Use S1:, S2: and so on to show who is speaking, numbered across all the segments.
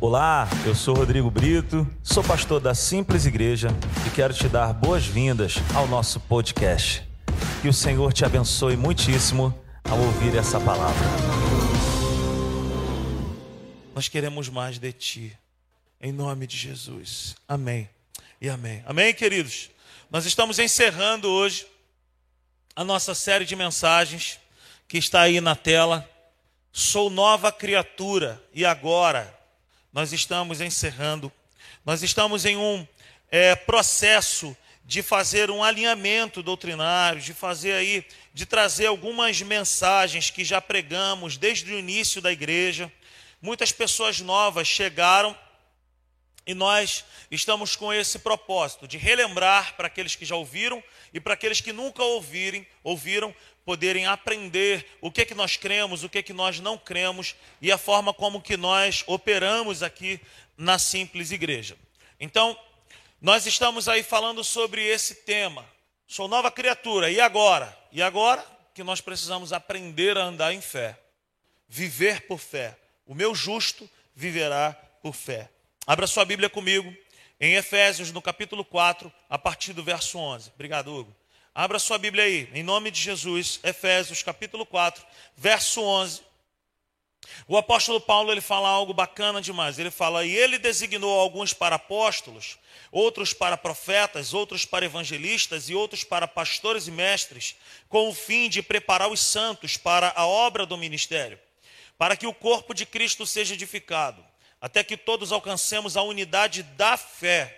S1: Olá, eu sou Rodrigo Brito, sou pastor da Simples Igreja e quero te dar boas-vindas ao nosso podcast. Que o Senhor te abençoe muitíssimo ao ouvir essa palavra.
S2: Nós queremos mais de ti, em nome de Jesus. Amém e amém. Amém, queridos? Nós estamos encerrando hoje a nossa série de mensagens que está aí na tela. Sou nova criatura e agora nós estamos encerrando. Nós estamos em um é, processo de fazer um alinhamento doutrinário, de fazer aí, de trazer algumas mensagens que já pregamos desde o início da igreja. Muitas pessoas novas chegaram e nós estamos com esse propósito de relembrar para aqueles que já ouviram e para aqueles que nunca ouvirem, ouviram, poderem aprender o que é que nós cremos, o que é que nós não cremos e a forma como que nós operamos aqui na simples igreja. Então, nós estamos aí falando sobre esse tema. Sou nova criatura, e agora? E agora que nós precisamos aprender a andar em fé, viver por fé. O meu justo viverá por fé. Abra sua Bíblia comigo em Efésios, no capítulo 4, a partir do verso 11. Obrigado, Hugo. Abra sua Bíblia aí, em nome de Jesus, Efésios, capítulo 4, verso 11. O apóstolo Paulo ele fala algo bacana demais. Ele fala: "E ele designou alguns para apóstolos, outros para profetas, outros para evangelistas e outros para pastores e mestres, com o fim de preparar os santos para a obra do ministério, para que o corpo de Cristo seja edificado, até que todos alcancemos a unidade da fé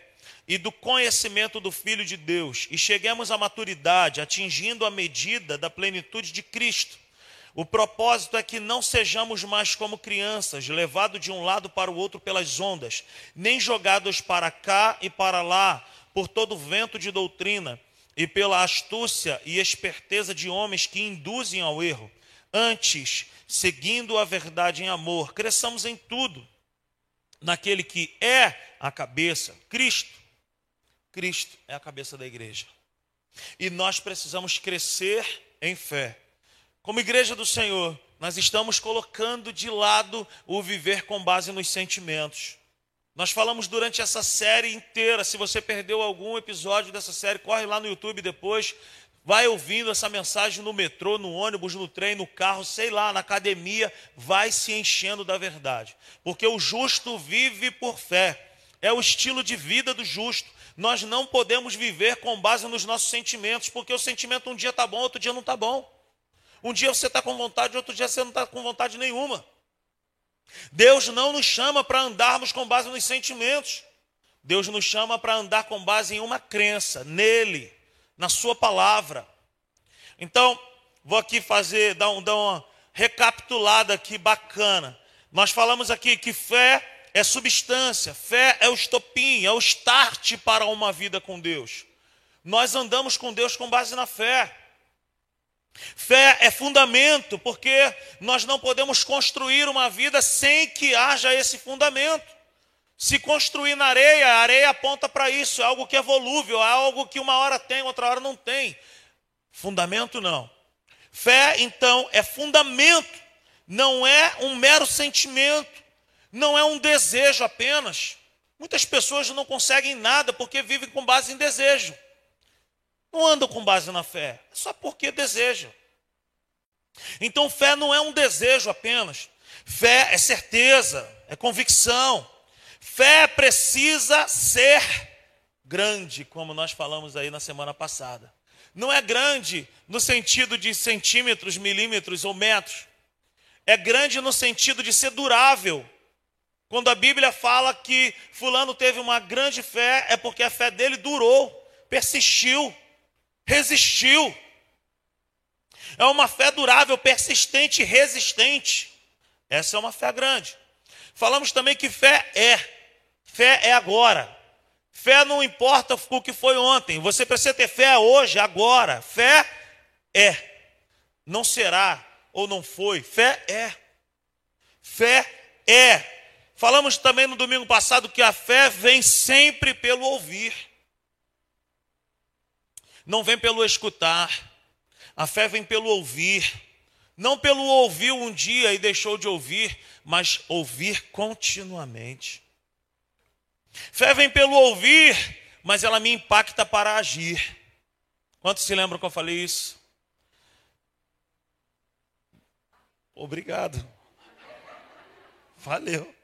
S2: e do conhecimento do Filho de Deus e cheguemos à maturidade, atingindo a medida da plenitude de Cristo. O propósito é que não sejamos mais como crianças, levados de um lado para o outro pelas ondas, nem jogados para cá e para lá por todo vento de doutrina e pela astúcia e esperteza de homens que induzem ao erro. Antes, seguindo a verdade em amor, cresçamos em tudo naquele que é a cabeça, Cristo. Cristo é a cabeça da igreja. E nós precisamos crescer em fé. Como igreja do Senhor, nós estamos colocando de lado o viver com base nos sentimentos. Nós falamos durante essa série inteira. Se você perdeu algum episódio dessa série, corre lá no YouTube depois. Vai ouvindo essa mensagem no metrô, no ônibus, no trem, no carro, sei lá, na academia, vai se enchendo da verdade. Porque o justo vive por fé. É o estilo de vida do justo. Nós não podemos viver com base nos nossos sentimentos, porque o sentimento um dia está bom, outro dia não está bom. Um dia você está com vontade, outro dia você não está com vontade nenhuma. Deus não nos chama para andarmos com base nos sentimentos. Deus nos chama para andar com base em uma crença, nele na sua palavra. Então, vou aqui fazer, dar, um, dar uma recapitulada aqui bacana. Nós falamos aqui que fé é substância, fé é o estopim, é o start para uma vida com Deus. Nós andamos com Deus com base na fé. Fé é fundamento, porque nós não podemos construir uma vida sem que haja esse fundamento. Se construir na areia, a areia aponta para isso, é algo que é volúvel, é algo que uma hora tem, outra hora não tem. Fundamento não. Fé, então, é fundamento, não é um mero sentimento, não é um desejo apenas. Muitas pessoas não conseguem nada porque vivem com base em desejo. Não andam com base na fé, é só porque desejam. Então, fé não é um desejo apenas. Fé é certeza, é convicção, Fé precisa ser grande, como nós falamos aí na semana passada. Não é grande no sentido de centímetros, milímetros ou metros. É grande no sentido de ser durável. Quando a Bíblia fala que Fulano teve uma grande fé, é porque a fé dele durou, persistiu, resistiu. É uma fé durável, persistente e resistente. Essa é uma fé grande. Falamos também que fé é. Fé é agora. Fé não importa o que foi ontem. Você precisa ter fé hoje, agora. Fé é. Não será ou não foi. Fé é. Fé é. Falamos também no domingo passado que a fé vem sempre pelo ouvir. Não vem pelo escutar. A fé vem pelo ouvir. Não pelo ouvir um dia e deixou de ouvir, mas ouvir continuamente. Fé vem pelo ouvir, mas ela me impacta para agir. Quantos se lembram que eu falei isso? Obrigado. Valeu.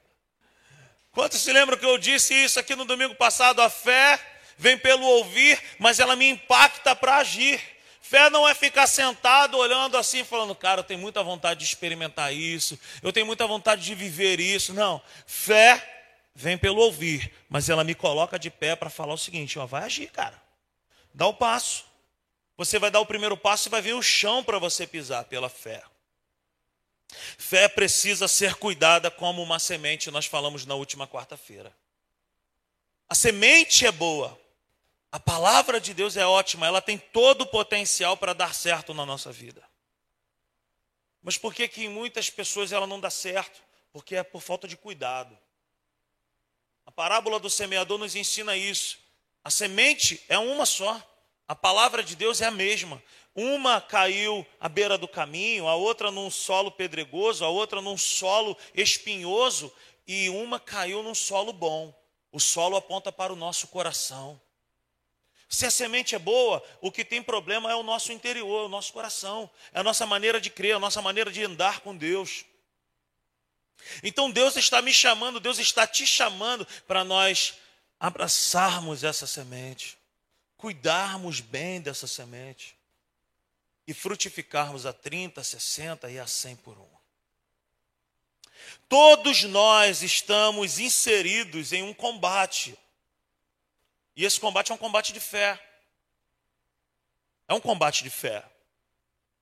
S2: Quantos se lembram que eu disse isso aqui no domingo passado? A fé vem pelo ouvir, mas ela me impacta para agir. Fé não é ficar sentado olhando assim, falando, cara, eu tenho muita vontade de experimentar isso, eu tenho muita vontade de viver isso. Não. Fé vem pelo ouvir, mas ela me coloca de pé para falar o seguinte: ó, vai agir, cara. Dá o passo. Você vai dar o primeiro passo e vai ver o chão para você pisar pela fé. Fé precisa ser cuidada como uma semente, nós falamos na última quarta-feira. A semente é boa, a palavra de Deus é ótima, ela tem todo o potencial para dar certo na nossa vida. Mas por que que em muitas pessoas ela não dá certo? Porque é por falta de cuidado. A parábola do semeador nos ensina isso. A semente é uma só. A palavra de Deus é a mesma. Uma caiu à beira do caminho, a outra num solo pedregoso, a outra num solo espinhoso e uma caiu num solo bom. O solo aponta para o nosso coração. Se a semente é boa, o que tem problema é o nosso interior, o nosso coração, é a nossa maneira de crer, a nossa maneira de andar com Deus. Então Deus está me chamando, Deus está te chamando para nós abraçarmos essa semente, cuidarmos bem dessa semente e frutificarmos a 30, 60 e a 100 por um. Todos nós estamos inseridos em um combate. E esse combate é um combate de fé. É um combate de fé.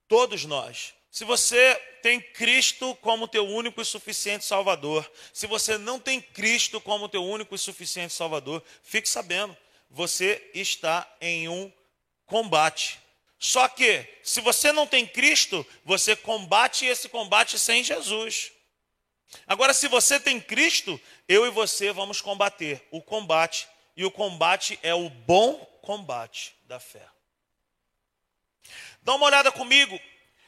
S2: Todos nós. Se você tem Cristo como teu único e suficiente Salvador, se você não tem Cristo como teu único e suficiente Salvador, fique sabendo, você está em um combate. Só que, se você não tem Cristo, você combate esse combate sem Jesus. Agora, se você tem Cristo, eu e você vamos combater o combate, e o combate é o bom combate da fé. Dá uma olhada comigo,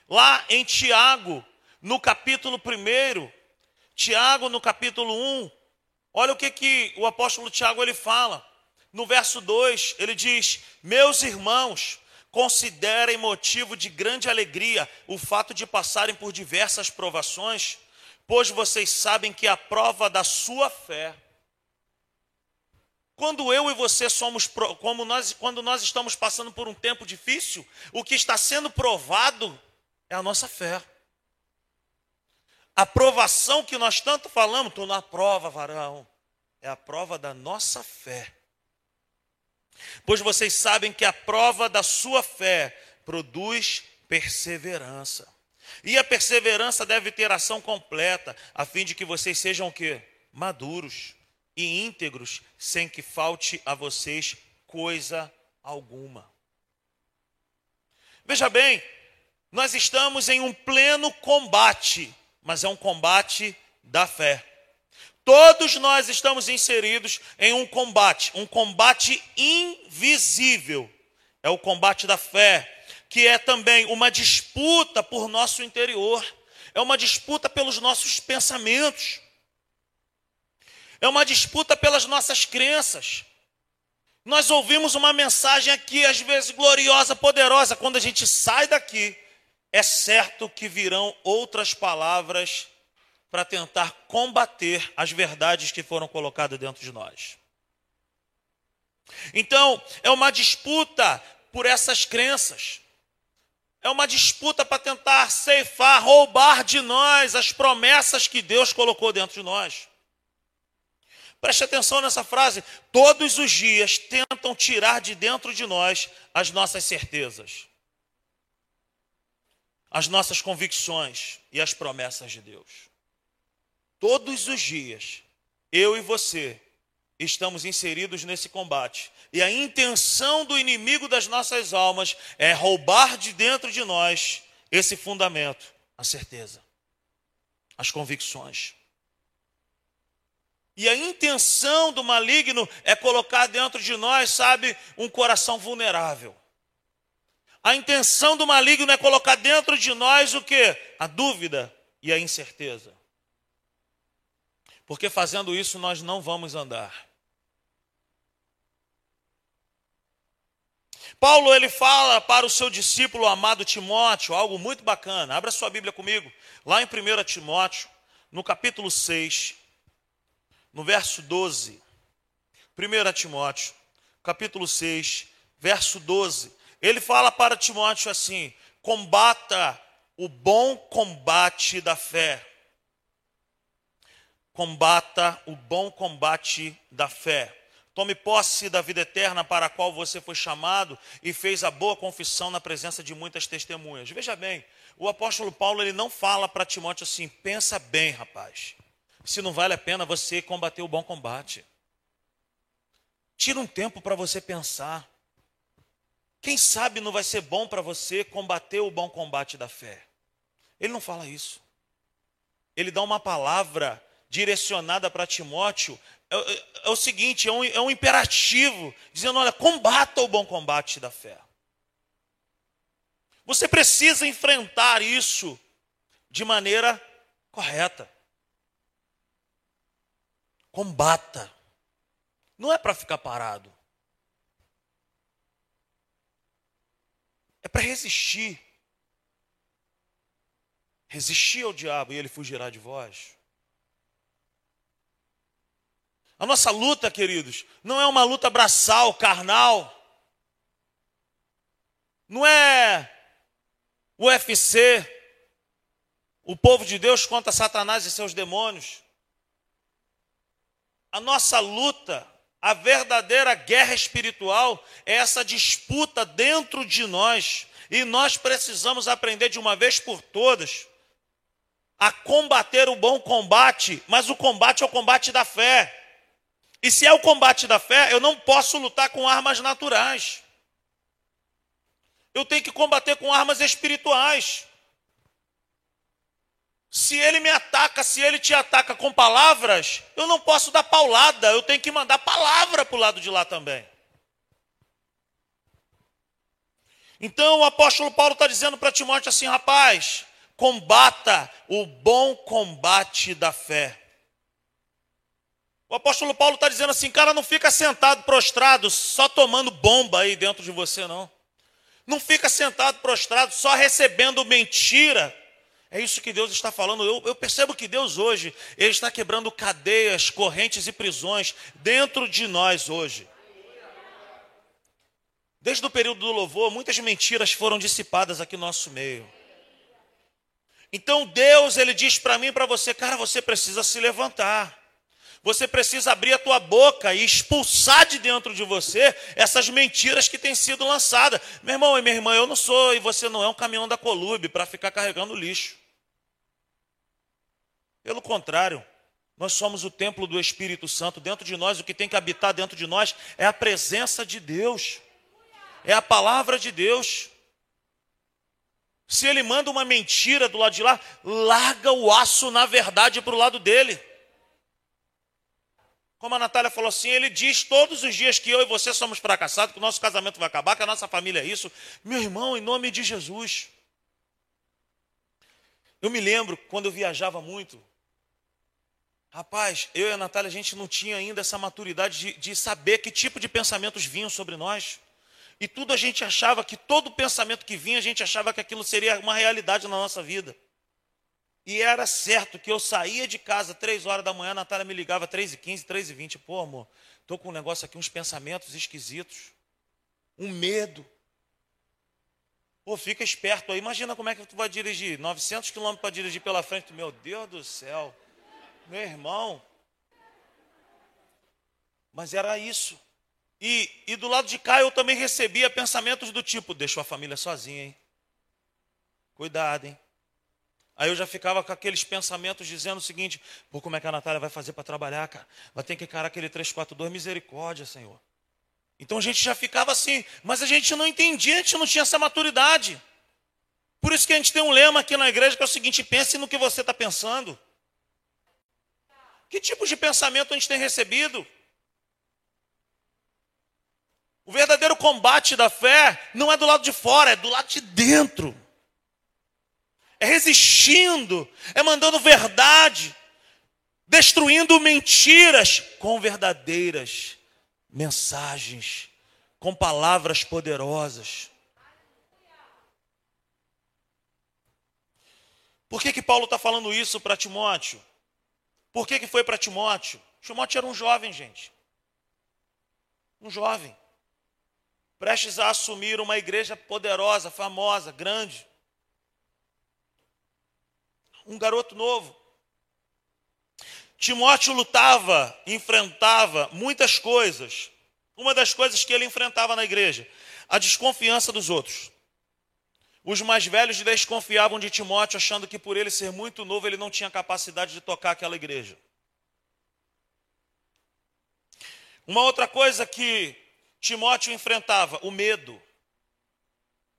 S2: lá em Tiago, no capítulo 1, Tiago, no capítulo 1, olha o que, que o apóstolo Tiago ele fala. No verso 2, ele diz: Meus irmãos, Considerem motivo de grande alegria o fato de passarem por diversas provações, pois vocês sabem que a prova da sua fé. Quando eu e você somos, como nós, quando nós estamos passando por um tempo difícil, o que está sendo provado é a nossa fé. A provação que nós tanto falamos, estou na prova, varão, é a prova da nossa fé. Pois vocês sabem que a prova da sua fé produz perseverança. E a perseverança deve ter ação completa, a fim de que vocês sejam o quê? Maduros e íntegros, sem que falte a vocês coisa alguma. Veja bem, nós estamos em um pleno combate, mas é um combate da fé. Todos nós estamos inseridos em um combate, um combate invisível. É o combate da fé, que é também uma disputa por nosso interior, é uma disputa pelos nossos pensamentos, é uma disputa pelas nossas crenças. Nós ouvimos uma mensagem aqui, às vezes gloriosa, poderosa, quando a gente sai daqui, é certo que virão outras palavras para tentar combater as verdades que foram colocadas dentro de nós. Então, é uma disputa por essas crenças. É uma disputa para tentar ceifar, roubar de nós as promessas que Deus colocou dentro de nós. Preste atenção nessa frase. Todos os dias tentam tirar de dentro de nós as nossas certezas, as nossas convicções e as promessas de Deus. Todos os dias, eu e você estamos inseridos nesse combate. E a intenção do inimigo das nossas almas é roubar de dentro de nós esse fundamento, a certeza, as convicções. E a intenção do maligno é colocar dentro de nós, sabe, um coração vulnerável. A intenção do maligno é colocar dentro de nós o que? a dúvida e a incerteza. Porque fazendo isso nós não vamos andar. Paulo ele fala para o seu discípulo amado Timóteo algo muito bacana. Abra sua Bíblia comigo, lá em 1 Timóteo, no capítulo 6, no verso 12. 1 Timóteo, capítulo 6, verso 12. Ele fala para Timóteo assim: combata o bom combate da fé. Combata o bom combate da fé. Tome posse da vida eterna para a qual você foi chamado e fez a boa confissão na presença de muitas testemunhas. Veja bem, o apóstolo Paulo ele não fala para Timóteo assim: pensa bem, rapaz, se não vale a pena você combater o bom combate. Tira um tempo para você pensar. Quem sabe não vai ser bom para você combater o bom combate da fé. Ele não fala isso. Ele dá uma palavra direcionada para Timóteo é, é, é, o seguinte: é um, é um imperativo, dizendo: olha, combata o bom combate da fé. Você precisa enfrentar isso de maneira correta. Combata. Não é para ficar parado. É para resistir. Resistir ao diabo e ele fugirá de vós. A nossa luta, queridos, não é uma luta braçal, carnal. Não é UFC, o povo de Deus contra Satanás e seus demônios. A nossa luta, a verdadeira guerra espiritual, é essa disputa dentro de nós. E nós precisamos aprender de uma vez por todas a combater o bom combate, mas o combate é o combate da fé. E se é o combate da fé, eu não posso lutar com armas naturais. Eu tenho que combater com armas espirituais. Se ele me ataca, se ele te ataca com palavras, eu não posso dar paulada, eu tenho que mandar palavra para o lado de lá também. Então o apóstolo Paulo está dizendo para Timóteo assim: rapaz, combata o bom combate da fé. O apóstolo Paulo está dizendo assim, cara, não fica sentado prostrado só tomando bomba aí dentro de você, não. Não fica sentado prostrado só recebendo mentira. É isso que Deus está falando. Eu, eu, percebo que Deus hoje, Ele está quebrando cadeias, correntes e prisões dentro de nós hoje. Desde o período do louvor, muitas mentiras foram dissipadas aqui no nosso meio. Então Deus, Ele diz para mim e para você, cara, você precisa se levantar. Você precisa abrir a tua boca e expulsar de dentro de você essas mentiras que têm sido lançadas. Meu irmão e minha irmã, eu não sou e você não é um caminhão da Colube para ficar carregando lixo. Pelo contrário, nós somos o templo do Espírito Santo. Dentro de nós, o que tem que habitar dentro de nós é a presença de Deus, é a palavra de Deus. Se ele manda uma mentira do lado de lá, larga o aço na verdade para o lado dele. Como a Natália falou assim, ele diz todos os dias que eu e você somos fracassados, que o nosso casamento vai acabar, que a nossa família é isso. Meu irmão, em nome de Jesus. Eu me lembro quando eu viajava muito. Rapaz, eu e a Natália, a gente não tinha ainda essa maturidade de, de saber que tipo de pensamentos vinham sobre nós. E tudo a gente achava que todo pensamento que vinha, a gente achava que aquilo seria uma realidade na nossa vida. E era certo que eu saía de casa três horas da manhã, a Natália me ligava três e quinze, três e vinte. Pô, amor, estou com um negócio aqui, uns pensamentos esquisitos. Um medo. Pô, fica esperto aí. Imagina como é que tu vai dirigir. 900 quilômetros para dirigir pela frente. Meu Deus do céu. Meu irmão. Mas era isso. E, e do lado de cá eu também recebia pensamentos do tipo: deixa a família sozinha, hein? Cuidado, hein? Aí eu já ficava com aqueles pensamentos dizendo o seguinte: pô, como é que a Natália vai fazer para trabalhar, cara? Vai ter que encarar aquele 342, misericórdia, Senhor. Então a gente já ficava assim, mas a gente não entendia, a gente não tinha essa maturidade. Por isso que a gente tem um lema aqui na igreja que é o seguinte: pense no que você está pensando. Que tipo de pensamento a gente tem recebido? O verdadeiro combate da fé não é do lado de fora, é do lado de dentro. É resistindo, é mandando verdade, destruindo mentiras com verdadeiras mensagens, com palavras poderosas. Por que, que Paulo está falando isso para Timóteo? Por que, que foi para Timóteo? Timóteo era um jovem, gente. Um jovem. Prestes a assumir uma igreja poderosa, famosa, grande. Um garoto novo. Timóteo lutava, enfrentava muitas coisas. Uma das coisas que ele enfrentava na igreja, a desconfiança dos outros. Os mais velhos desconfiavam de Timóteo, achando que por ele ser muito novo, ele não tinha capacidade de tocar aquela igreja. Uma outra coisa que Timóteo enfrentava, o medo.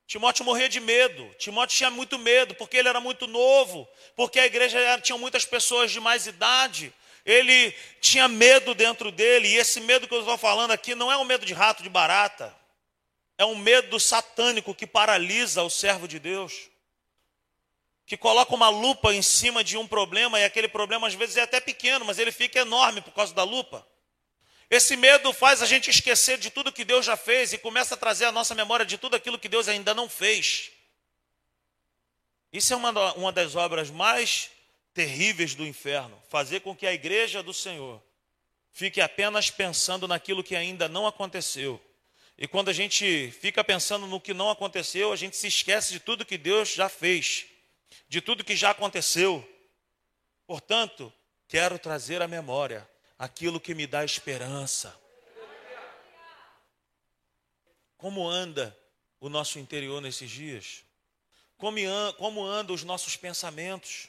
S2: Timóteo morria de medo. Timóteo tinha muito medo, porque ele era muito novo, porque a igreja tinha muitas pessoas de mais idade. Ele tinha medo dentro dele, e esse medo que eu estou falando aqui não é um medo de rato, de barata é um medo satânico que paralisa o servo de Deus, que coloca uma lupa em cima de um problema e aquele problema às vezes é até pequeno, mas ele fica enorme por causa da lupa. Esse medo faz a gente esquecer de tudo que Deus já fez e começa a trazer a nossa memória de tudo aquilo que Deus ainda não fez. Isso é uma, uma das obras mais terríveis do inferno fazer com que a igreja do Senhor fique apenas pensando naquilo que ainda não aconteceu e quando a gente fica pensando no que não aconteceu, a gente se esquece de tudo que Deus já fez, de tudo que já aconteceu. Portanto, quero trazer à memória aquilo que me dá esperança. Como anda o nosso interior nesses dias? Como andam os nossos pensamentos?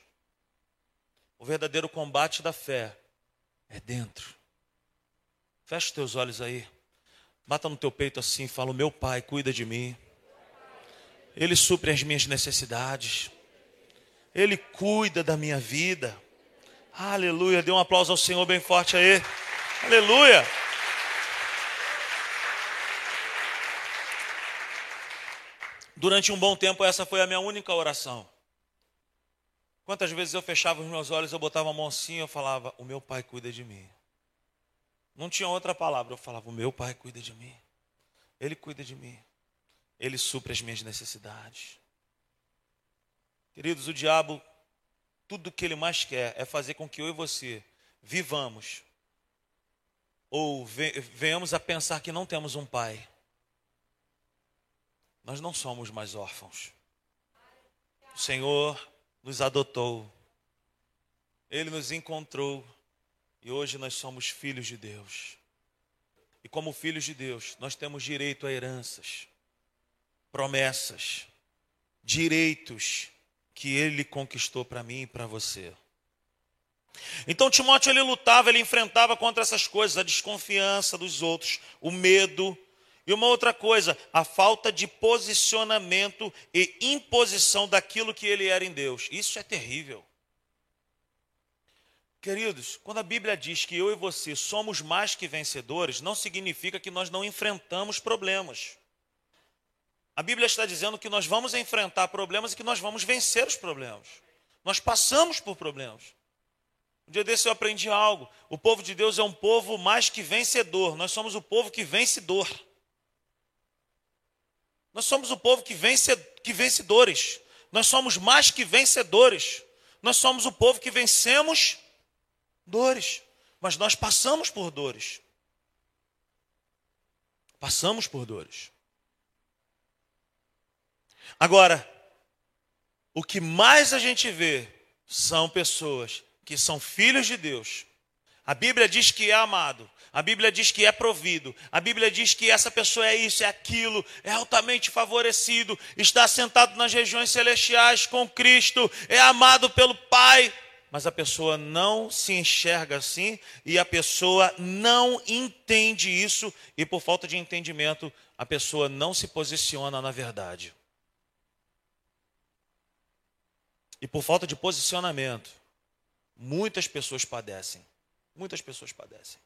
S2: O verdadeiro combate da fé é dentro. Feche os teus olhos aí. Bata no teu peito assim fala: Meu Pai cuida de mim. Ele supre as minhas necessidades. Ele cuida da minha vida. Aleluia. Dê um aplauso ao Senhor bem forte aí. Aleluia. Durante um bom tempo, essa foi a minha única oração. Quantas vezes eu fechava os meus olhos, eu botava a mão assim e eu falava: O meu Pai cuida de mim. Não tinha outra palavra. Eu falava: O meu pai cuida de mim. Ele cuida de mim. Ele supre as minhas necessidades. Queridos, o diabo, tudo que ele mais quer é fazer com que eu e você vivamos ou venhamos a pensar que não temos um pai. Nós não somos mais órfãos. O Senhor nos adotou. Ele nos encontrou e hoje nós somos filhos de Deus. E como filhos de Deus, nós temos direito a heranças, promessas, direitos que ele conquistou para mim e para você. Então Timóteo ele lutava, ele enfrentava contra essas coisas, a desconfiança dos outros, o medo, e uma outra coisa, a falta de posicionamento e imposição daquilo que ele era em Deus. Isso é terrível. Queridos, quando a Bíblia diz que eu e você somos mais que vencedores, não significa que nós não enfrentamos problemas. A Bíblia está dizendo que nós vamos enfrentar problemas e que nós vamos vencer os problemas. Nós passamos por problemas. Um dia desse eu aprendi algo. O povo de Deus é um povo mais que vencedor. Nós somos o povo que vencedor. Nós somos o povo que vence que vencedores. Nós somos mais que vencedores. Nós somos o povo que vencemos dores. Mas nós passamos por dores. Passamos por dores. Agora, o que mais a gente vê são pessoas que são filhos de Deus. A Bíblia diz que é amado, a Bíblia diz que é provido, a Bíblia diz que essa pessoa é isso, é aquilo, é altamente favorecido, está sentado nas regiões celestiais com Cristo, é amado pelo Pai mas a pessoa não se enxerga assim e a pessoa não entende isso, e por falta de entendimento, a pessoa não se posiciona na verdade. E por falta de posicionamento, muitas pessoas padecem. Muitas pessoas padecem.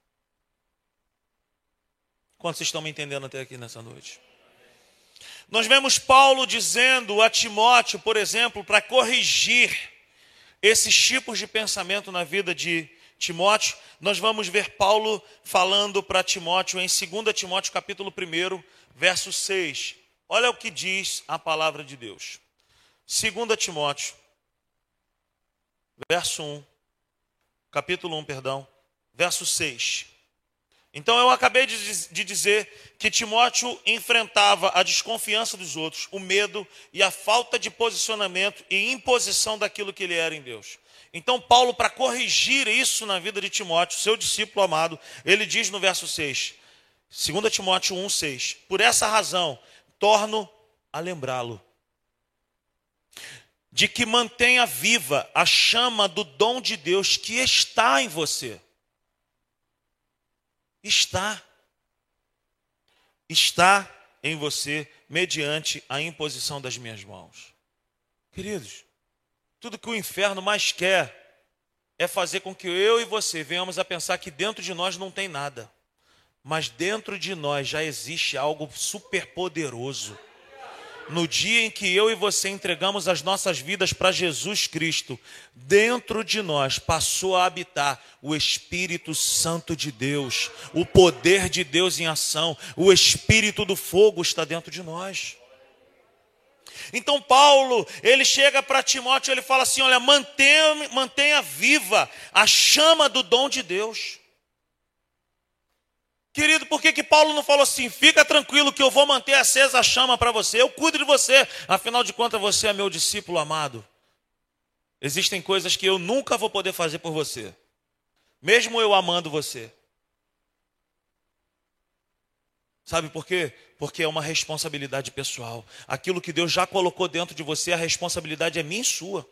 S2: Quantos estão me entendendo até aqui nessa noite? Nós vemos Paulo dizendo a Timóteo, por exemplo, para corrigir esses tipos de pensamento na vida de Timóteo, nós vamos ver Paulo falando para Timóteo em 2 Timóteo capítulo 1, verso 6. Olha o que diz a palavra de Deus. 2 Timóteo, verso 1, capítulo 1, perdão, verso 6. Então eu acabei de, dizer que Timóteo enfrentava a desconfiança dos outros, o medo e a falta de posicionamento e imposição daquilo que ele era em Deus. Então, Paulo, para corrigir isso na vida de Timóteo, seu discípulo amado, ele diz no verso 6, 2 Timóteo 1, 6: Por essa razão, torno a lembrá-lo de que mantenha viva a chama do dom de Deus que está em você. Está. Está em você mediante a imposição das minhas mãos. Queridos, tudo que o inferno mais quer é fazer com que eu e você venhamos a pensar que dentro de nós não tem nada, mas dentro de nós já existe algo superpoderoso no dia em que eu e você entregamos as nossas vidas para Jesus Cristo, dentro de nós passou a habitar o Espírito Santo de Deus, o poder de Deus em ação, o Espírito do fogo está dentro de nós. Então Paulo, ele chega para Timóteo, ele fala assim: olha, mantenha, mantenha viva a chama do dom de Deus. Querido, por que, que Paulo não falou assim? Fica tranquilo que eu vou manter acesa a chama para você, eu cuido de você, afinal de contas você é meu discípulo amado. Existem coisas que eu nunca vou poder fazer por você, mesmo eu amando você. Sabe por quê? Porque é uma responsabilidade pessoal. Aquilo que Deus já colocou dentro de você, a responsabilidade é minha e sua.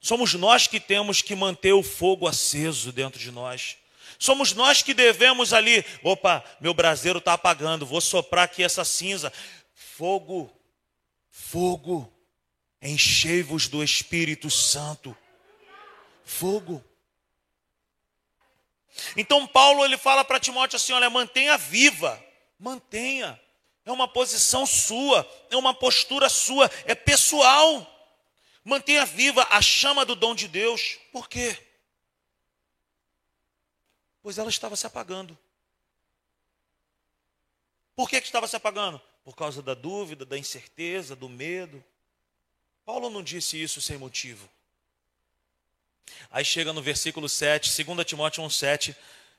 S2: Somos nós que temos que manter o fogo aceso dentro de nós. Somos nós que devemos ali, opa, meu braseiro está apagando, vou soprar aqui essa cinza. Fogo, fogo, enchei-vos do Espírito Santo. Fogo. Então Paulo ele fala para Timóteo assim, olha, mantenha viva, mantenha. É uma posição sua, é uma postura sua, é pessoal. Mantenha viva a chama do dom de Deus. Por quê? Pois ela estava se apagando. Por que, que estava se apagando? Por causa da dúvida, da incerteza, do medo. Paulo não disse isso sem motivo. Aí chega no versículo 7, 2 Timóteo 1,7,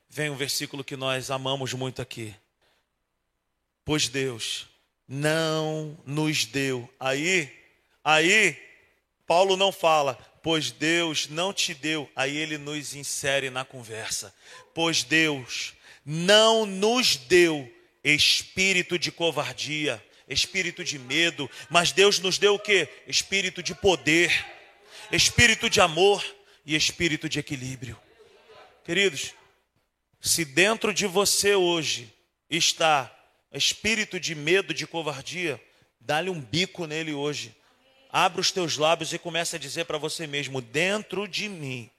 S2: vem um versículo que nós amamos muito aqui. Pois Deus não nos deu. Aí, aí, Paulo não fala, pois Deus não te deu. Aí ele nos insere na conversa. Pois Deus não nos deu espírito de covardia, espírito de medo, mas Deus nos deu o que? Espírito de poder, espírito de amor e espírito de equilíbrio. Queridos, se dentro de você hoje está espírito de medo, de covardia, dá-lhe um bico nele hoje Abra os teus lábios e comece a dizer para você mesmo: dentro de mim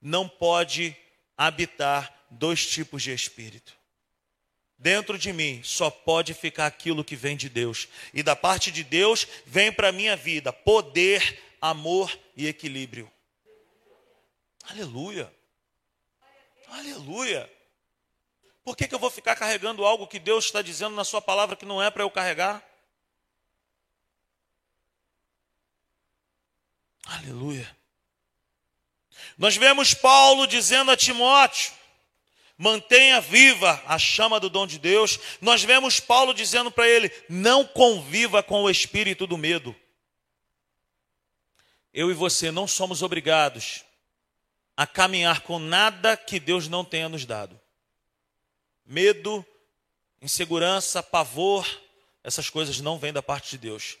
S2: não pode habitar dois tipos de espírito. Dentro de mim só pode ficar aquilo que vem de Deus. E da parte de Deus vem para a minha vida poder, amor e equilíbrio. Aleluia. Aleluia. Por que, que eu vou ficar carregando algo que Deus está dizendo na Sua palavra que não é para eu carregar? Aleluia. Nós vemos Paulo dizendo a Timóteo: mantenha viva a chama do dom de Deus. Nós vemos Paulo dizendo para ele: não conviva com o espírito do medo. Eu e você não somos obrigados a caminhar com nada que Deus não tenha nos dado. Medo, insegurança, pavor, essas coisas não vêm da parte de Deus.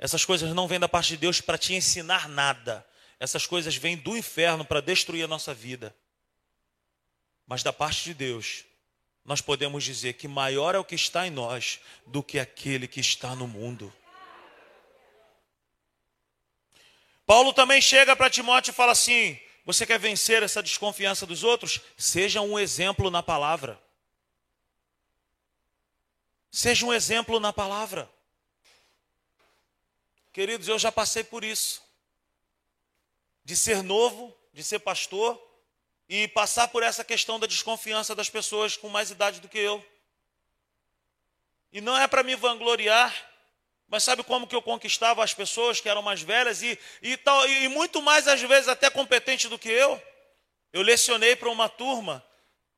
S2: Essas coisas não vêm da parte de Deus para te ensinar nada. Essas coisas vêm do inferno para destruir a nossa vida. Mas da parte de Deus, nós podemos dizer que maior é o que está em nós do que aquele que está no mundo. Paulo também chega para Timóteo e fala assim: Você quer vencer essa desconfiança dos outros? Seja um exemplo na palavra. Seja um exemplo na palavra. Queridos, eu já passei por isso. De ser novo, de ser pastor e passar por essa questão da desconfiança das pessoas com mais idade do que eu. E não é para me vangloriar, mas sabe como que eu conquistava as pessoas que eram mais velhas e, e, tal, e muito mais às vezes até competente do que eu? Eu lecionei para uma turma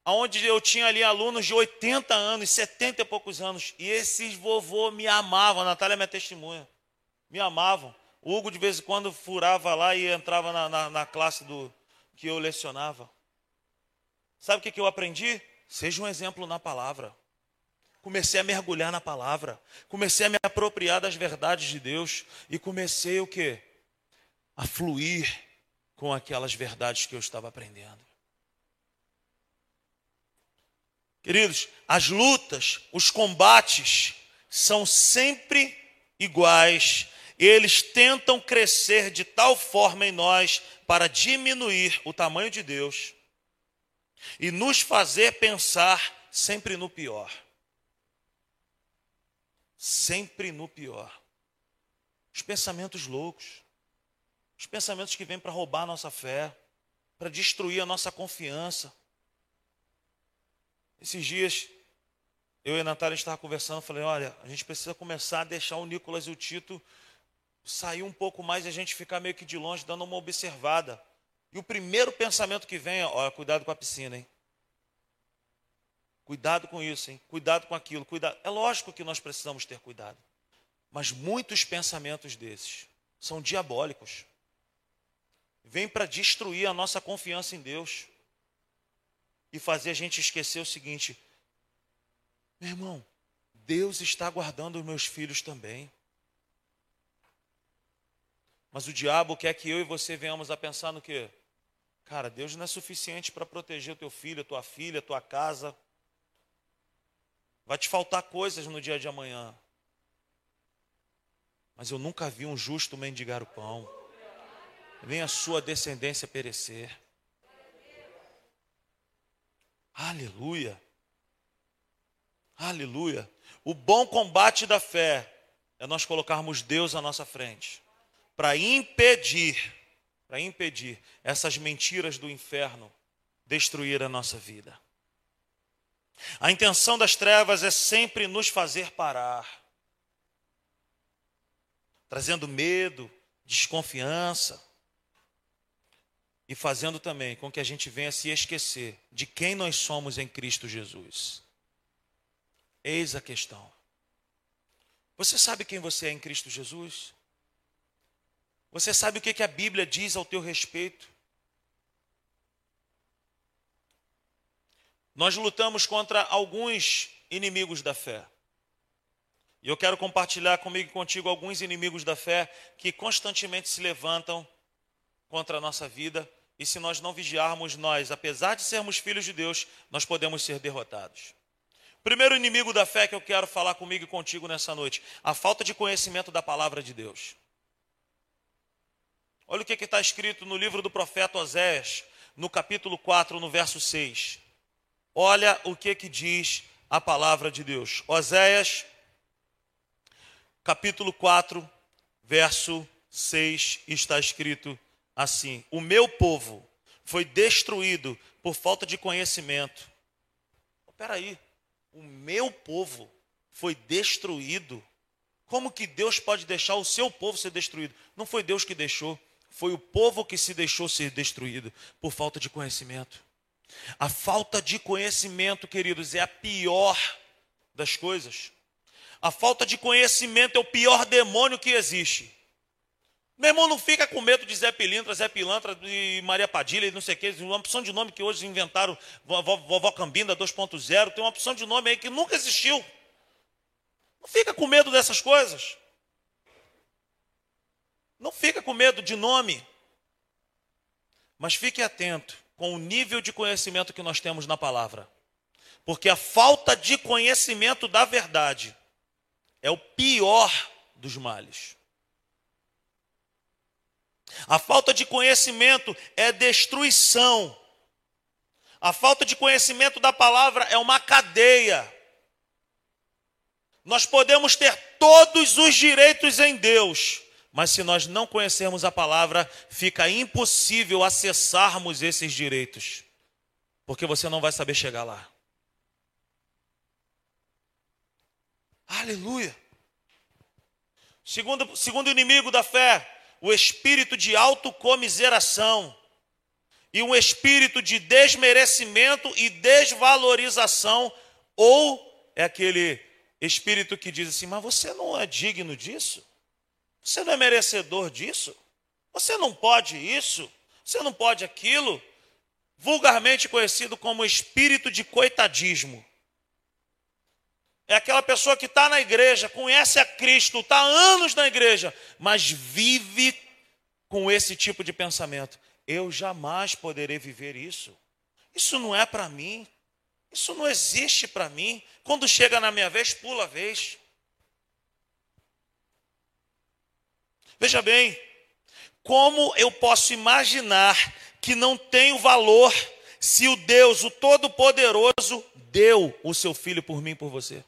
S2: onde eu tinha ali alunos de 80 anos, 70 e poucos anos, e esses vovô me amavam, a Natália é minha testemunha, me amavam. O Hugo de vez em quando furava lá e entrava na, na, na classe do que eu lecionava. Sabe o que, que eu aprendi? Seja um exemplo na palavra. Comecei a mergulhar na palavra, comecei a me apropriar das verdades de Deus e comecei o quê? A fluir com aquelas verdades que eu estava aprendendo. Queridos, as lutas, os combates são sempre iguais. Eles tentam crescer de tal forma em nós para diminuir o tamanho de Deus e nos fazer pensar sempre no pior. Sempre no pior. Os pensamentos loucos, os pensamentos que vêm para roubar a nossa fé, para destruir a nossa confiança esses dias, eu e a Natália estava conversando, falei, olha, a gente precisa começar a deixar o Nicolas e o Tito sair um pouco mais e a gente ficar meio que de longe, dando uma observada. E o primeiro pensamento que vem olha, cuidado com a piscina, hein? Cuidado com isso, hein? Cuidado com aquilo, cuidado. É lógico que nós precisamos ter cuidado. Mas muitos pensamentos desses são diabólicos. Vêm para destruir a nossa confiança em Deus e fazer a gente esquecer o seguinte: meu irmão, Deus está guardando os meus filhos também. Mas o diabo quer que eu e você venhamos a pensar no quê? Cara, Deus não é suficiente para proteger o teu filho, a tua filha, a tua casa. Vai te faltar coisas no dia de amanhã. Mas eu nunca vi um justo mendigar o pão. Nem a sua descendência perecer. Aleluia. Aleluia. O bom combate da fé é nós colocarmos Deus à nossa frente para impedir, para impedir essas mentiras do inferno destruir a nossa vida. A intenção das trevas é sempre nos fazer parar, trazendo medo, desconfiança, e fazendo também com que a gente venha se esquecer de quem nós somos em Cristo Jesus. Eis a questão. Você sabe quem você é em Cristo Jesus? Você sabe o que, a Bíblia diz ao teu respeito? Nós lutamos contra alguns inimigos da fé. E eu quero compartilhar comigo e contigo alguns inimigos da fé que constantemente se levantam contra a nossa vida e se nós não vigiarmos, nós, apesar de sermos filhos de Deus, nós podemos ser derrotados. Primeiro inimigo da fé que eu quero falar comigo e contigo nessa noite, a falta de conhecimento da palavra de Deus. Olha o que está escrito no livro do profeta Oséias, no capítulo 4, no verso 6. Olha o que, que diz a palavra de Deus. Oséias, capítulo 4, verso 6, está escrito assim: O meu povo foi destruído por falta de conhecimento. Espera aí, o meu povo foi destruído. Como que Deus pode deixar o seu povo ser destruído? Não foi Deus que deixou, foi o povo que se deixou ser destruído por falta de conhecimento. A falta de conhecimento, queridos, é a pior das coisas. A falta de conhecimento é o pior demônio que existe. Meu irmão, não fica com medo de Zé Pilintra, Zé Pilantra e Maria Padilha e não sei o que. Uma opção de nome que hoje inventaram, Vovó, Vovó Cambinda 2.0. Tem uma opção de nome aí que nunca existiu. Não fica com medo dessas coisas. Não fica com medo de nome. Mas fique atento com o nível de conhecimento que nós temos na palavra. Porque a falta de conhecimento da verdade é o pior dos males. A falta de conhecimento é destruição. A falta de conhecimento da palavra é uma cadeia. Nós podemos ter todos os direitos em Deus, mas se nós não conhecermos a palavra, fica impossível acessarmos esses direitos, porque você não vai saber chegar lá. Aleluia. Segundo, segundo inimigo da fé, o espírito de autocomiseração e um espírito de desmerecimento e desvalorização, ou é aquele espírito que diz assim: Mas você não é digno disso? Você não é merecedor disso? Você não pode isso? Você não pode aquilo? Vulgarmente conhecido como espírito de coitadismo. É aquela pessoa que está na igreja, conhece a Cristo, está anos na igreja, mas vive com esse tipo de pensamento. Eu jamais poderei viver isso. Isso não é para mim. Isso não existe para mim. Quando chega na minha vez, pula a vez. Veja bem, como eu posso imaginar que não tenho valor se o Deus, o Todo-Poderoso, deu o seu filho por mim e por você?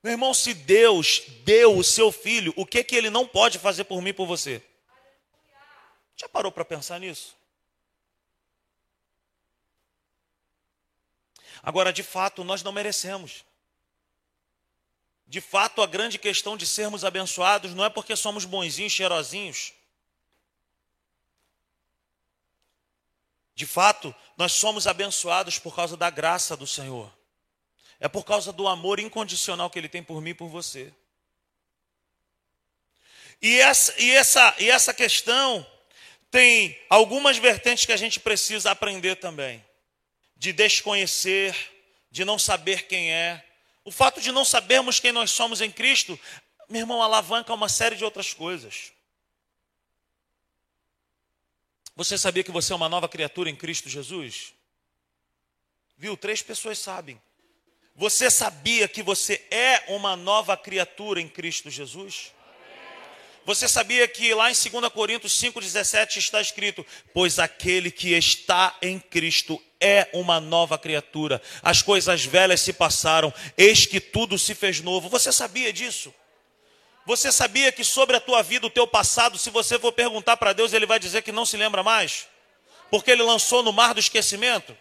S2: Meu irmão, se Deus deu o seu filho, o que que ele não pode fazer por mim e por você? Já parou para pensar nisso? Agora, de fato, nós não merecemos. De fato, a grande questão de sermos abençoados não é porque somos bonzinhos, cheirosinhos. De fato, nós somos abençoados por causa da graça do Senhor. É por causa do amor incondicional que Ele tem por mim e por você. E essa, e, essa, e essa questão tem algumas vertentes que a gente precisa aprender também: de desconhecer, de não saber quem é. O fato de não sabermos quem nós somos em Cristo, meu irmão, alavanca uma série de outras coisas. Você sabia que você é uma nova criatura em Cristo Jesus? Viu? Três pessoas sabem. Você sabia que você é uma nova criatura em Cristo Jesus? Você sabia que lá em 2 Coríntios 5,17 está escrito: Pois aquele que está em Cristo é uma nova criatura, as coisas velhas se passaram, eis que tudo se fez novo. Você sabia disso? Você sabia que sobre a tua vida, o teu passado, se você for perguntar para Deus, Ele vai dizer que não se lembra mais? Porque Ele lançou no mar do esquecimento?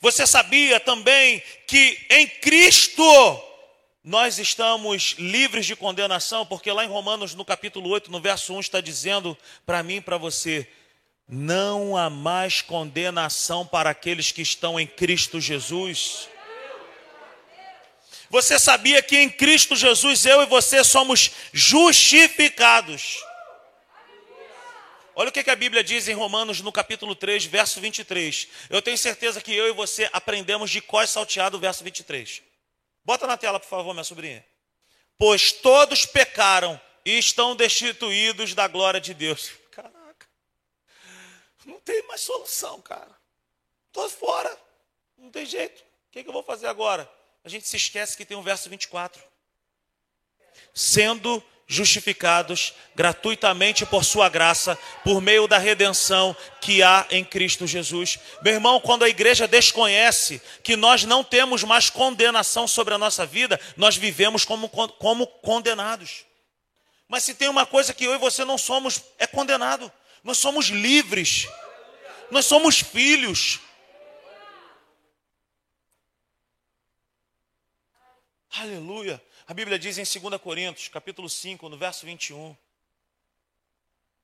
S2: Você sabia também que em Cristo nós estamos livres de condenação, porque lá em Romanos, no capítulo 8, no verso 1, está dizendo para mim e para você: não há mais condenação para aqueles que estão em Cristo Jesus. Você sabia que em Cristo Jesus eu e você somos justificados? Olha o que a Bíblia diz em Romanos, no capítulo 3, verso 23. Eu tenho certeza que eu e você aprendemos de cós salteado o verso 23. Bota na tela, por favor, minha sobrinha. Pois todos pecaram e estão destituídos da glória de Deus. Não tem mais solução, cara. Estou fora. Não tem jeito. O que, que eu vou fazer agora? A gente se esquece que tem um verso 24. Sendo justificados gratuitamente por sua graça, por meio da redenção que há em Cristo Jesus. Meu irmão, quando a igreja desconhece que nós não temos mais condenação sobre a nossa vida, nós vivemos como, como condenados. Mas se tem uma coisa que eu e você não somos, é condenado. Nós somos livres. Nós somos filhos. Aleluia. A Bíblia diz em 2 Coríntios, capítulo 5, no verso 21.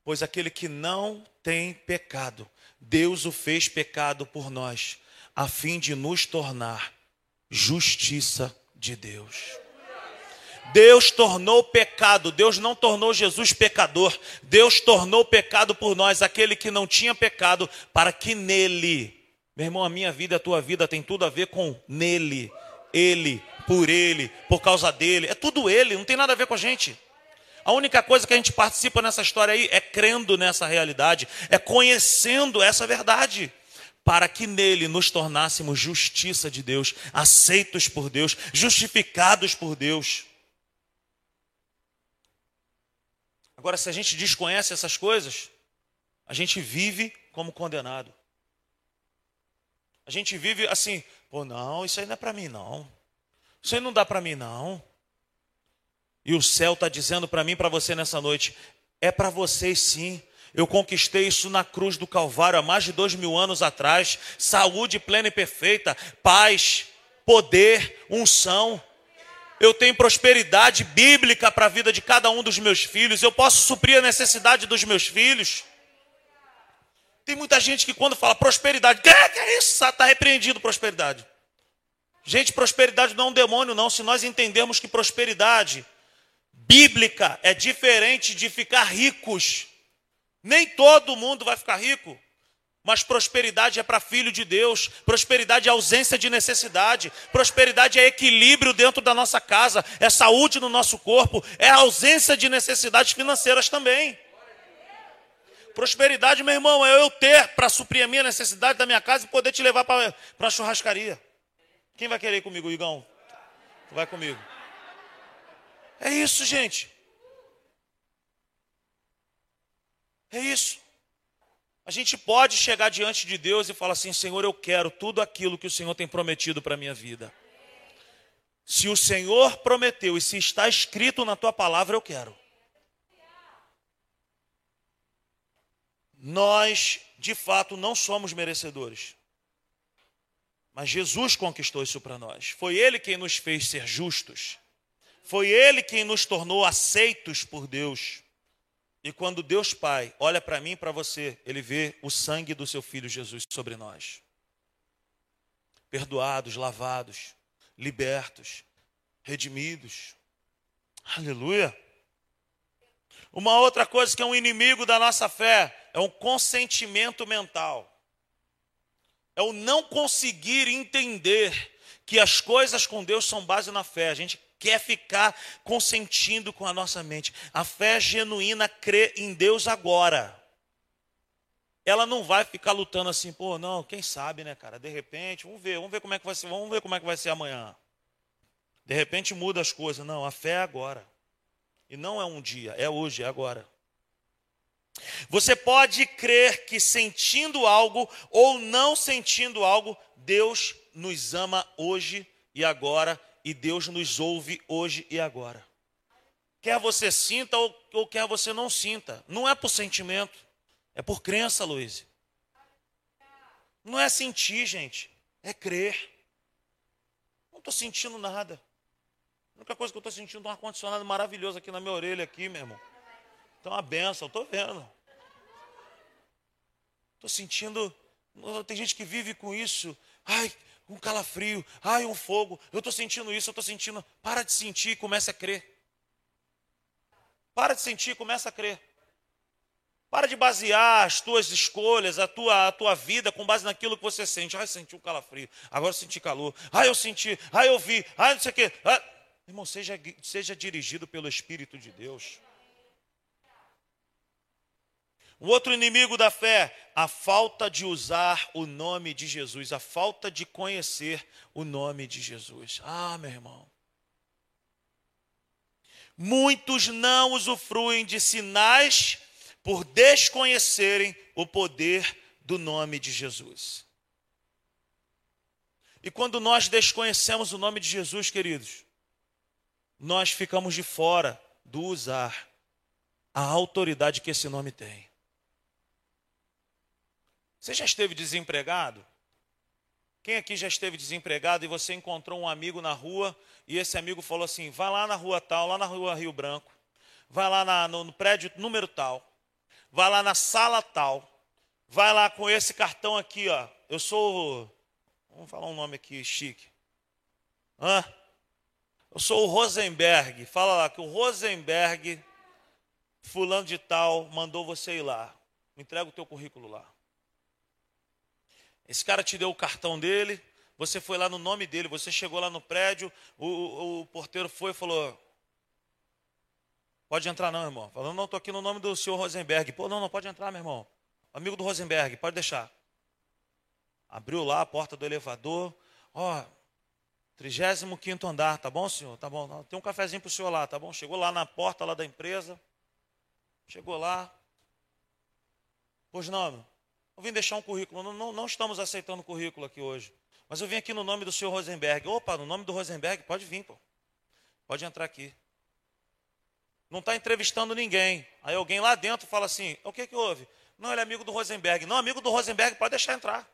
S2: Pois aquele que não tem pecado, Deus o fez pecado por nós, a fim de nos tornar justiça de Deus. Deus tornou pecado, Deus não tornou Jesus pecador, Deus tornou pecado por nós, aquele que não tinha pecado, para que nele, meu irmão, a minha vida, a tua vida tem tudo a ver com nele, ele por ele, por causa dele. É tudo ele, não tem nada a ver com a gente. A única coisa que a gente participa nessa história aí é crendo nessa realidade, é conhecendo essa verdade, para que nele nos tornássemos justiça de Deus, aceitos por Deus, justificados por Deus. Agora, se a gente desconhece essas coisas, a gente vive como condenado. A gente vive assim, pô, não, isso aí não é para mim, não. Isso aí não dá para mim, não. E o céu está dizendo para mim, para você nessa noite, é para vocês sim. Eu conquistei isso na cruz do Calvário há mais de dois mil anos atrás. Saúde plena e perfeita, paz, poder, unção. Eu tenho prosperidade bíblica para a vida de cada um dos meus filhos. Eu posso suprir a necessidade dos meus filhos. Tem muita gente que quando fala prosperidade, que é, isso? Está repreendido prosperidade. Gente, prosperidade não é um demônio, não. Se nós entendermos que prosperidade bíblica é diferente de ficar ricos. Nem todo mundo vai ficar rico. Mas prosperidade é para filho de Deus, prosperidade é ausência de necessidade, prosperidade é equilíbrio dentro da nossa casa, é saúde no nosso corpo, é ausência de necessidades financeiras também. Prosperidade, meu irmão, é eu ter para suprir a minha necessidade da minha casa e poder te levar para a churrascaria. Quem vai querer ir comigo, Igão? vai comigo. É isso, gente. É isso. A gente pode chegar diante de Deus e falar assim: Senhor, eu quero tudo aquilo que o Senhor tem prometido para a minha vida. Se o Senhor prometeu e se está escrito na tua palavra, eu quero. Nós, de fato, não somos merecedores. Mas Jesus conquistou isso para nós. Foi Ele quem nos fez ser justos. Foi Ele quem nos tornou aceitos por Deus. E quando Deus Pai olha para mim e para você, Ele vê o sangue do seu Filho Jesus sobre nós. Perdoados, lavados, libertos, redimidos. Aleluia. Uma outra coisa que é um inimigo da nossa fé é um consentimento mental. É o não conseguir entender que as coisas com Deus são base na fé. A gente quer ficar consentindo com a nossa mente. A fé genuína crê em Deus agora. Ela não vai ficar lutando assim, pô, não, quem sabe, né, cara? De repente, vamos ver, vamos ver como é que vai ser, vamos ver como é que vai ser amanhã. De repente muda as coisas. Não, a fé é agora. E não é um dia, é hoje, é agora. Você pode crer que sentindo algo ou não sentindo algo, Deus nos ama hoje e agora e Deus nos ouve hoje e agora. Quer você sinta ou, ou quer você não sinta. Não é por sentimento, é por crença, Luiz. Não é sentir, gente, é crer. Não estou sentindo nada. A única coisa que eu estou sentindo é um ar-condicionado maravilhoso aqui na minha orelha, aqui, meu irmão. Então, uma benção, estou vendo. Estou sentindo. Tem gente que vive com isso. Ai, um calafrio, ai, um fogo, eu estou sentindo isso, eu estou sentindo. Para de sentir e começa a crer. Para de sentir e começa a crer. Para de basear as tuas escolhas, a tua, a tua vida com base naquilo que você sente. Ai, senti um calafrio, agora eu senti calor. Ai, eu senti, ai, eu vi, ai, não sei o quê. Ai. Irmão, seja, seja dirigido pelo Espírito de Deus. O outro inimigo da fé, a falta de usar o nome de Jesus, a falta de conhecer o nome de Jesus. Ah, meu irmão. Muitos não usufruem de sinais por desconhecerem o poder do nome de Jesus. E quando nós desconhecemos o nome de Jesus, queridos, nós ficamos de fora do usar a autoridade que esse nome tem. Você já esteve desempregado? Quem aqui já esteve desempregado e você encontrou um amigo na rua e esse amigo falou assim: vai lá na rua tal, lá na rua Rio Branco, vai lá na, no, no prédio número tal, vai lá na sala tal, vai lá com esse cartão aqui, ó. Eu sou. Vamos falar um nome aqui chique. Hã? Eu sou o Rosenberg. Fala lá que o Rosenberg, fulano de tal, mandou você ir lá. Entrega o teu currículo lá. Esse cara te deu o cartão dele, você foi lá no nome dele, você chegou lá no prédio, o, o, o porteiro foi e falou: Pode entrar, não, irmão. Falando, não, estou aqui no nome do senhor Rosenberg. Pô, não, não pode entrar, meu irmão. Amigo do Rosenberg, pode deixar. Abriu lá a porta do elevador. Ó, 35 andar, tá bom, senhor? Tá bom. Tem um cafezinho para o senhor lá, tá bom? Chegou lá na porta lá da empresa. Chegou lá. Pois não, eu vim deixar um currículo. Não, não, não estamos aceitando currículo aqui hoje. Mas eu vim aqui no nome do senhor Rosenberg. Opa, no nome do Rosenberg, pode vir, pô. Pode entrar aqui. Não está entrevistando ninguém. Aí alguém lá dentro fala assim: o que, que houve? Não, ele é amigo do Rosenberg. Não, amigo do Rosenberg, pode deixar entrar.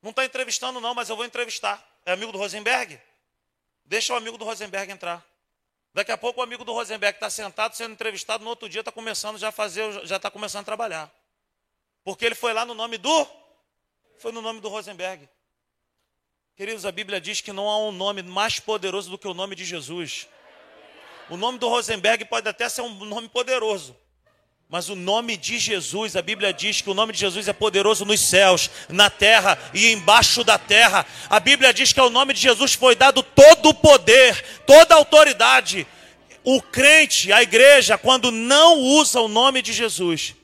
S2: Não está entrevistando, não, mas eu vou entrevistar. É amigo do Rosenberg? Deixa o amigo do Rosenberg entrar. Daqui a pouco o amigo do Rosenberg está sentado sendo entrevistado, no outro dia está começando já fazer, já está começando a trabalhar. Porque ele foi lá no nome do. Foi no nome do Rosenberg. Queridos, a Bíblia diz que não há um nome mais poderoso do que o nome de Jesus. O nome do Rosenberg pode até ser um nome poderoso. Mas o nome de Jesus, a Bíblia diz que o nome de Jesus é poderoso nos céus, na terra e embaixo da terra. A Bíblia diz que ao nome de Jesus foi dado todo o poder, toda a autoridade. O crente, a igreja, quando não usa o nome de Jesus,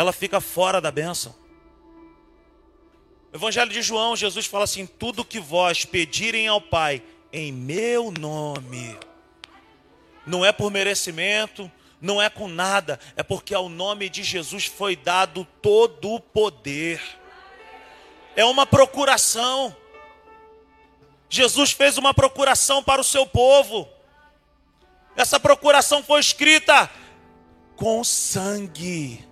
S2: ela fica fora da bênção. No Evangelho de João, Jesus fala assim: tudo que vós pedirem ao Pai em meu nome, não é por merecimento, não é com nada, é porque ao nome de Jesus foi dado todo o poder. É uma procuração. Jesus fez uma procuração para o seu povo. Essa procuração foi escrita com sangue.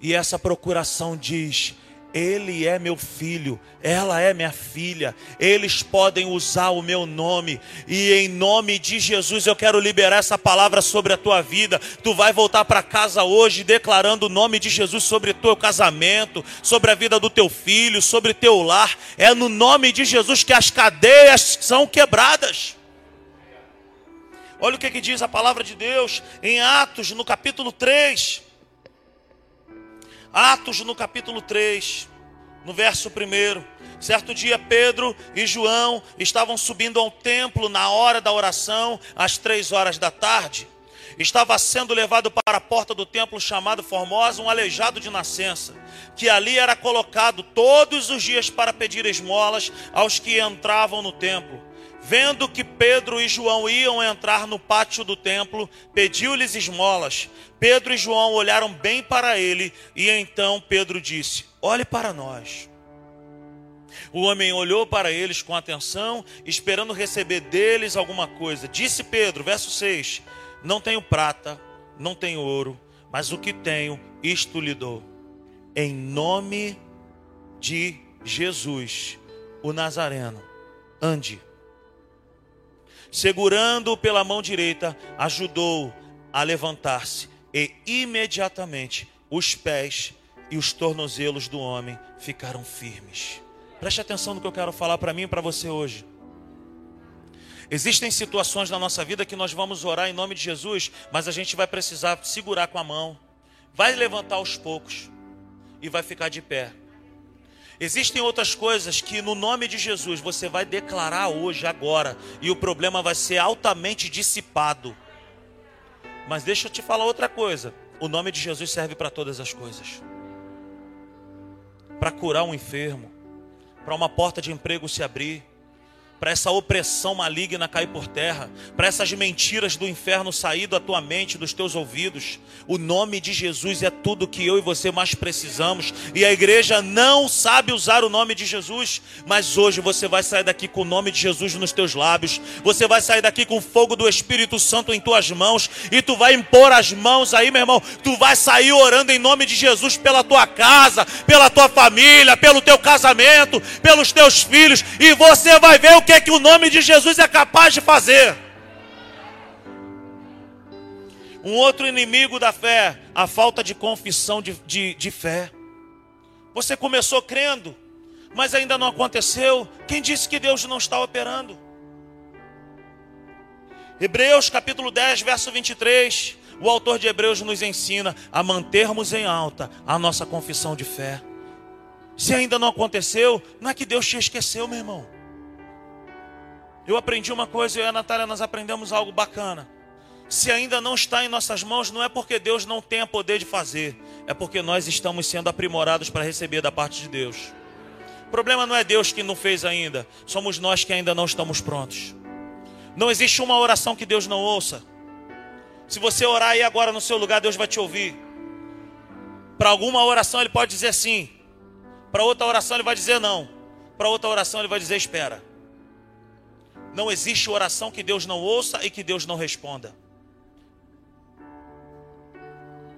S2: E essa procuração diz: ele é meu filho, ela é minha filha. Eles podem usar o meu nome. E em nome de Jesus eu quero liberar essa palavra sobre a tua vida. Tu vai voltar para casa hoje declarando o nome de Jesus sobre o teu casamento, sobre a vida do teu filho, sobre teu lar. É no nome de Jesus que as cadeias são quebradas. Olha o que, que diz a palavra de Deus em Atos, no capítulo 3. Atos no capítulo 3, no verso 1. Certo dia, Pedro e João estavam subindo ao templo na hora da oração, às três horas da tarde. Estava sendo levado para a porta do templo chamado Formosa um aleijado de nascença, que ali era colocado todos os dias para pedir esmolas aos que entravam no templo. Vendo que Pedro e João iam entrar no pátio do templo, pediu-lhes esmolas. Pedro e João olharam bem para ele, e então Pedro disse: Olhe para nós. O homem olhou para eles com atenção, esperando receber deles alguma coisa. Disse Pedro, verso 6: Não tenho prata, não tenho ouro, mas o que tenho, isto lhe dou. Em nome de Jesus, o Nazareno, ande segurando-o pela mão direita, ajudou a levantar-se e imediatamente os pés e os tornozelos do homem ficaram firmes. Preste atenção no que eu quero falar para mim e para você hoje. Existem situações na nossa vida que nós vamos orar em nome de Jesus, mas a gente vai precisar segurar com a mão, vai levantar aos poucos e vai ficar de pé. Existem outras coisas que no nome de Jesus você vai declarar hoje, agora, e o problema vai ser altamente dissipado. Mas deixa eu te falar outra coisa: o nome de Jesus serve para todas as coisas. Para curar um enfermo, para uma porta de emprego se abrir para essa opressão maligna cair por terra, para essas mentiras do inferno sair da tua mente, dos teus ouvidos. O nome de Jesus é tudo que eu e você mais precisamos, e a igreja não sabe usar o nome de Jesus, mas hoje você vai sair daqui com o nome de Jesus nos teus lábios, você vai sair daqui com o fogo do Espírito Santo em tuas mãos, e tu vai impor as mãos aí, meu irmão, tu vai sair orando em nome de Jesus pela tua casa, pela tua família, pelo teu casamento, pelos teus filhos, e você vai ver o que é que o nome de Jesus é capaz de fazer. Um outro inimigo da fé, a falta de confissão de, de, de fé. Você começou crendo, mas ainda não aconteceu. Quem disse que Deus não está operando? Hebreus capítulo 10, verso 23. O autor de Hebreus nos ensina a mantermos em alta a nossa confissão de fé. Se ainda não aconteceu, não é que Deus te esqueceu, meu irmão. Eu aprendi uma coisa, eu e a Natália nós aprendemos algo bacana. Se ainda não está em nossas mãos, não é porque Deus não tenha poder de fazer, é porque nós estamos sendo aprimorados para receber da parte de Deus. O problema não é Deus que não fez ainda, somos nós que ainda não estamos prontos. Não existe uma oração que Deus não ouça. Se você orar aí agora no seu lugar, Deus vai te ouvir. Para alguma oração ele pode dizer sim, para outra oração ele vai dizer não. para outra oração ele vai dizer: espera. Não existe oração que Deus não ouça e que Deus não responda.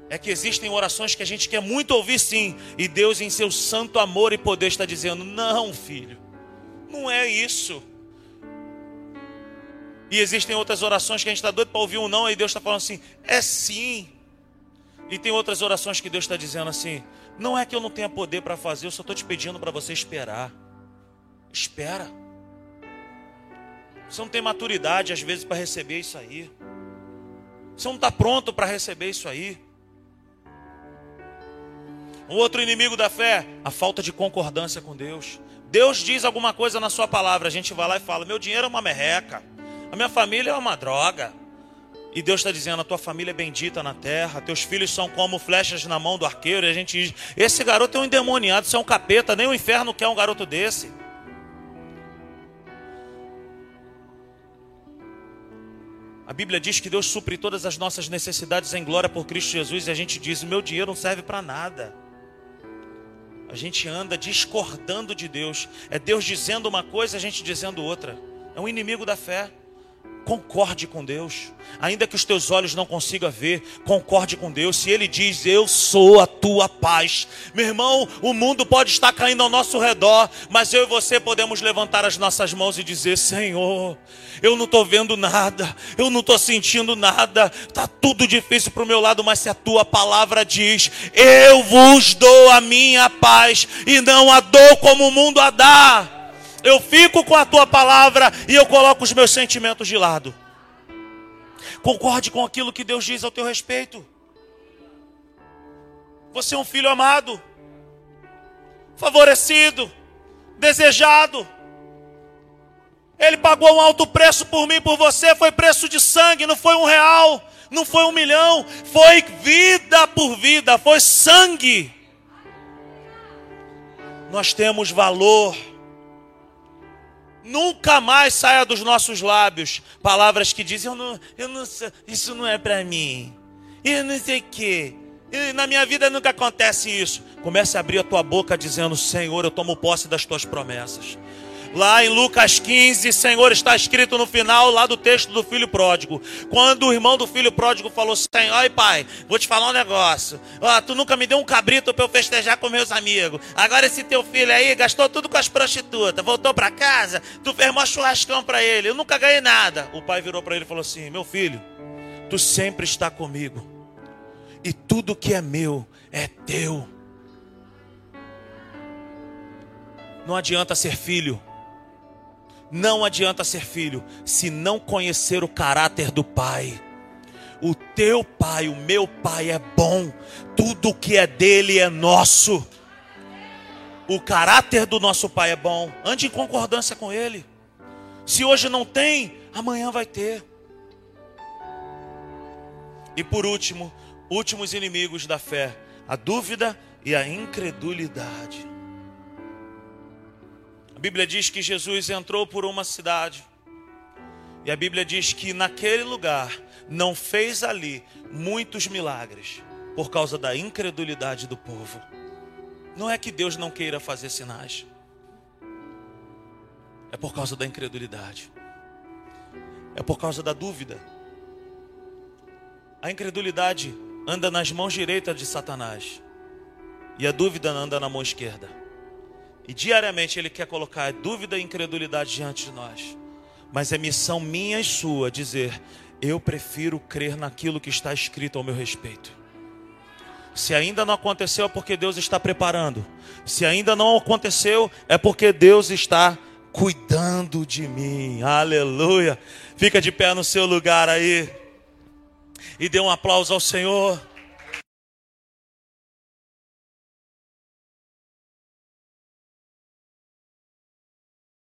S2: É que existem orações que a gente quer muito ouvir sim, e Deus, em seu santo amor e poder, está dizendo: não, filho, não é isso. E existem outras orações que a gente está doido para ouvir um não, e Deus está falando assim: é sim. E tem outras orações que Deus está dizendo assim: não é que eu não tenha poder para fazer, eu só estou te pedindo para você esperar. Espera. Você não tem maturidade às vezes para receber isso aí. Você não está pronto para receber isso aí. Um outro inimigo da fé, a falta de concordância com Deus. Deus diz alguma coisa na sua palavra, a gente vai lá e fala: meu dinheiro é uma merreca, a minha família é uma droga. E Deus está dizendo: a tua família é bendita na terra, teus filhos são como flechas na mão do arqueiro. E a gente diz: esse garoto é um endemoniado, isso é um capeta, nem o inferno quer um garoto desse. A Bíblia diz que Deus supre todas as nossas necessidades em glória por Cristo Jesus e a gente diz: meu dinheiro não serve para nada. A gente anda discordando de Deus. É Deus dizendo uma coisa, a gente dizendo outra. É um inimigo da fé. Concorde com Deus. Ainda que os teus olhos não consigam ver, concorde com Deus. Se Ele diz, Eu sou a tua paz. Meu irmão, o mundo pode estar caindo ao nosso redor, mas eu e você podemos levantar as nossas mãos e dizer: Senhor, eu não estou vendo nada, eu não estou sentindo nada, está tudo difícil para o meu lado, mas se a tua palavra diz, eu vos dou a minha paz e não a dou como o mundo a dá. Eu fico com a tua palavra e eu coloco os meus sentimentos de lado. Concorde com aquilo que Deus diz ao teu respeito. Você é um filho amado, favorecido, desejado. Ele pagou um alto preço por mim, por você, foi preço de sangue, não foi um real, não foi um milhão, foi vida por vida, foi sangue. Nós temos valor. Nunca mais saia dos nossos lábios palavras que dizem: eu não, eu não, isso não é para mim, eu não sei o quê. Na minha vida nunca acontece isso. Comece a abrir a tua boca dizendo: Senhor, eu tomo posse das tuas promessas. Lá em Lucas 15, Senhor, está escrito no final lá do texto do filho pródigo. Quando o irmão do filho pródigo falou: Senhor, ai pai, vou te falar um negócio. Ó, tu nunca me deu um cabrito para eu festejar com meus amigos. Agora esse teu filho aí gastou tudo com as prostitutas. Voltou para casa, tu fez mó churrascão para ele. Eu nunca ganhei nada. O pai virou para ele e falou assim: Meu filho, tu sempre está comigo. E tudo que é meu é teu. Não adianta ser filho não adianta ser filho se não conhecer o caráter do pai. O teu pai, o meu pai é bom, tudo que é dele é nosso. O caráter do nosso pai é bom, ande em concordância com ele. Se hoje não tem, amanhã vai ter. E por último, últimos inimigos da fé: a dúvida e a incredulidade. A Bíblia diz que Jesus entrou por uma cidade. E a Bíblia diz que naquele lugar não fez ali muitos milagres por causa da incredulidade do povo. Não é que Deus não queira fazer sinais. É por causa da incredulidade. É por causa da dúvida. A incredulidade anda nas mãos direitas de Satanás. E a dúvida anda na mão esquerda. E diariamente Ele quer colocar dúvida e incredulidade diante de nós. Mas é missão minha e sua dizer: eu prefiro crer naquilo que está escrito ao meu respeito. Se ainda não aconteceu, é porque Deus está preparando. Se ainda não aconteceu, é porque Deus está cuidando de mim. Aleluia. Fica de pé no seu lugar aí. E dê um aplauso ao Senhor.